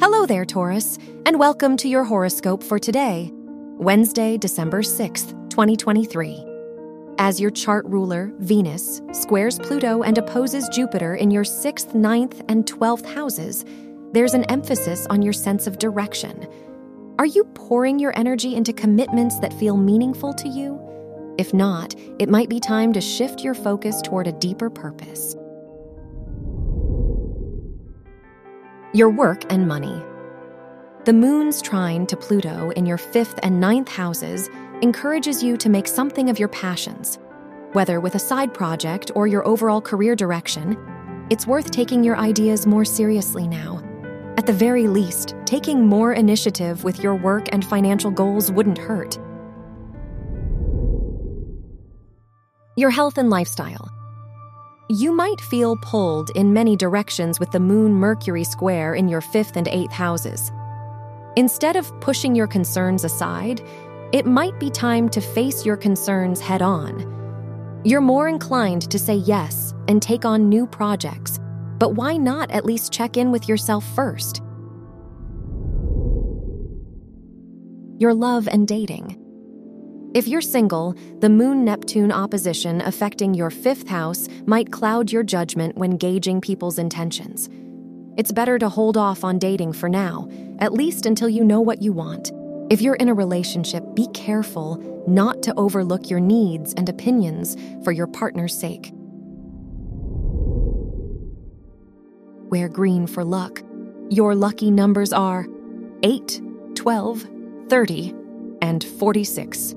Hello there, Taurus, and welcome to your horoscope for today, Wednesday, December 6th, 2023. As your chart ruler, Venus, squares Pluto and opposes Jupiter in your 6th, ninth, and 12th houses, there's an emphasis on your sense of direction. Are you pouring your energy into commitments that feel meaningful to you? If not, it might be time to shift your focus toward a deeper purpose. Your work and money. The moon's trine to Pluto in your fifth and ninth houses encourages you to make something of your passions. Whether with a side project or your overall career direction, it's worth taking your ideas more seriously now. At the very least, taking more initiative with your work and financial goals wouldn't hurt. Your health and lifestyle. You might feel pulled in many directions with the Moon Mercury square in your fifth and eighth houses. Instead of pushing your concerns aside, it might be time to face your concerns head on. You're more inclined to say yes and take on new projects, but why not at least check in with yourself first? Your love and dating. If you're single, the Moon Neptune opposition affecting your fifth house might cloud your judgment when gauging people's intentions. It's better to hold off on dating for now, at least until you know what you want. If you're in a relationship, be careful not to overlook your needs and opinions for your partner's sake. Wear green for luck. Your lucky numbers are 8, 12, 30, and 46.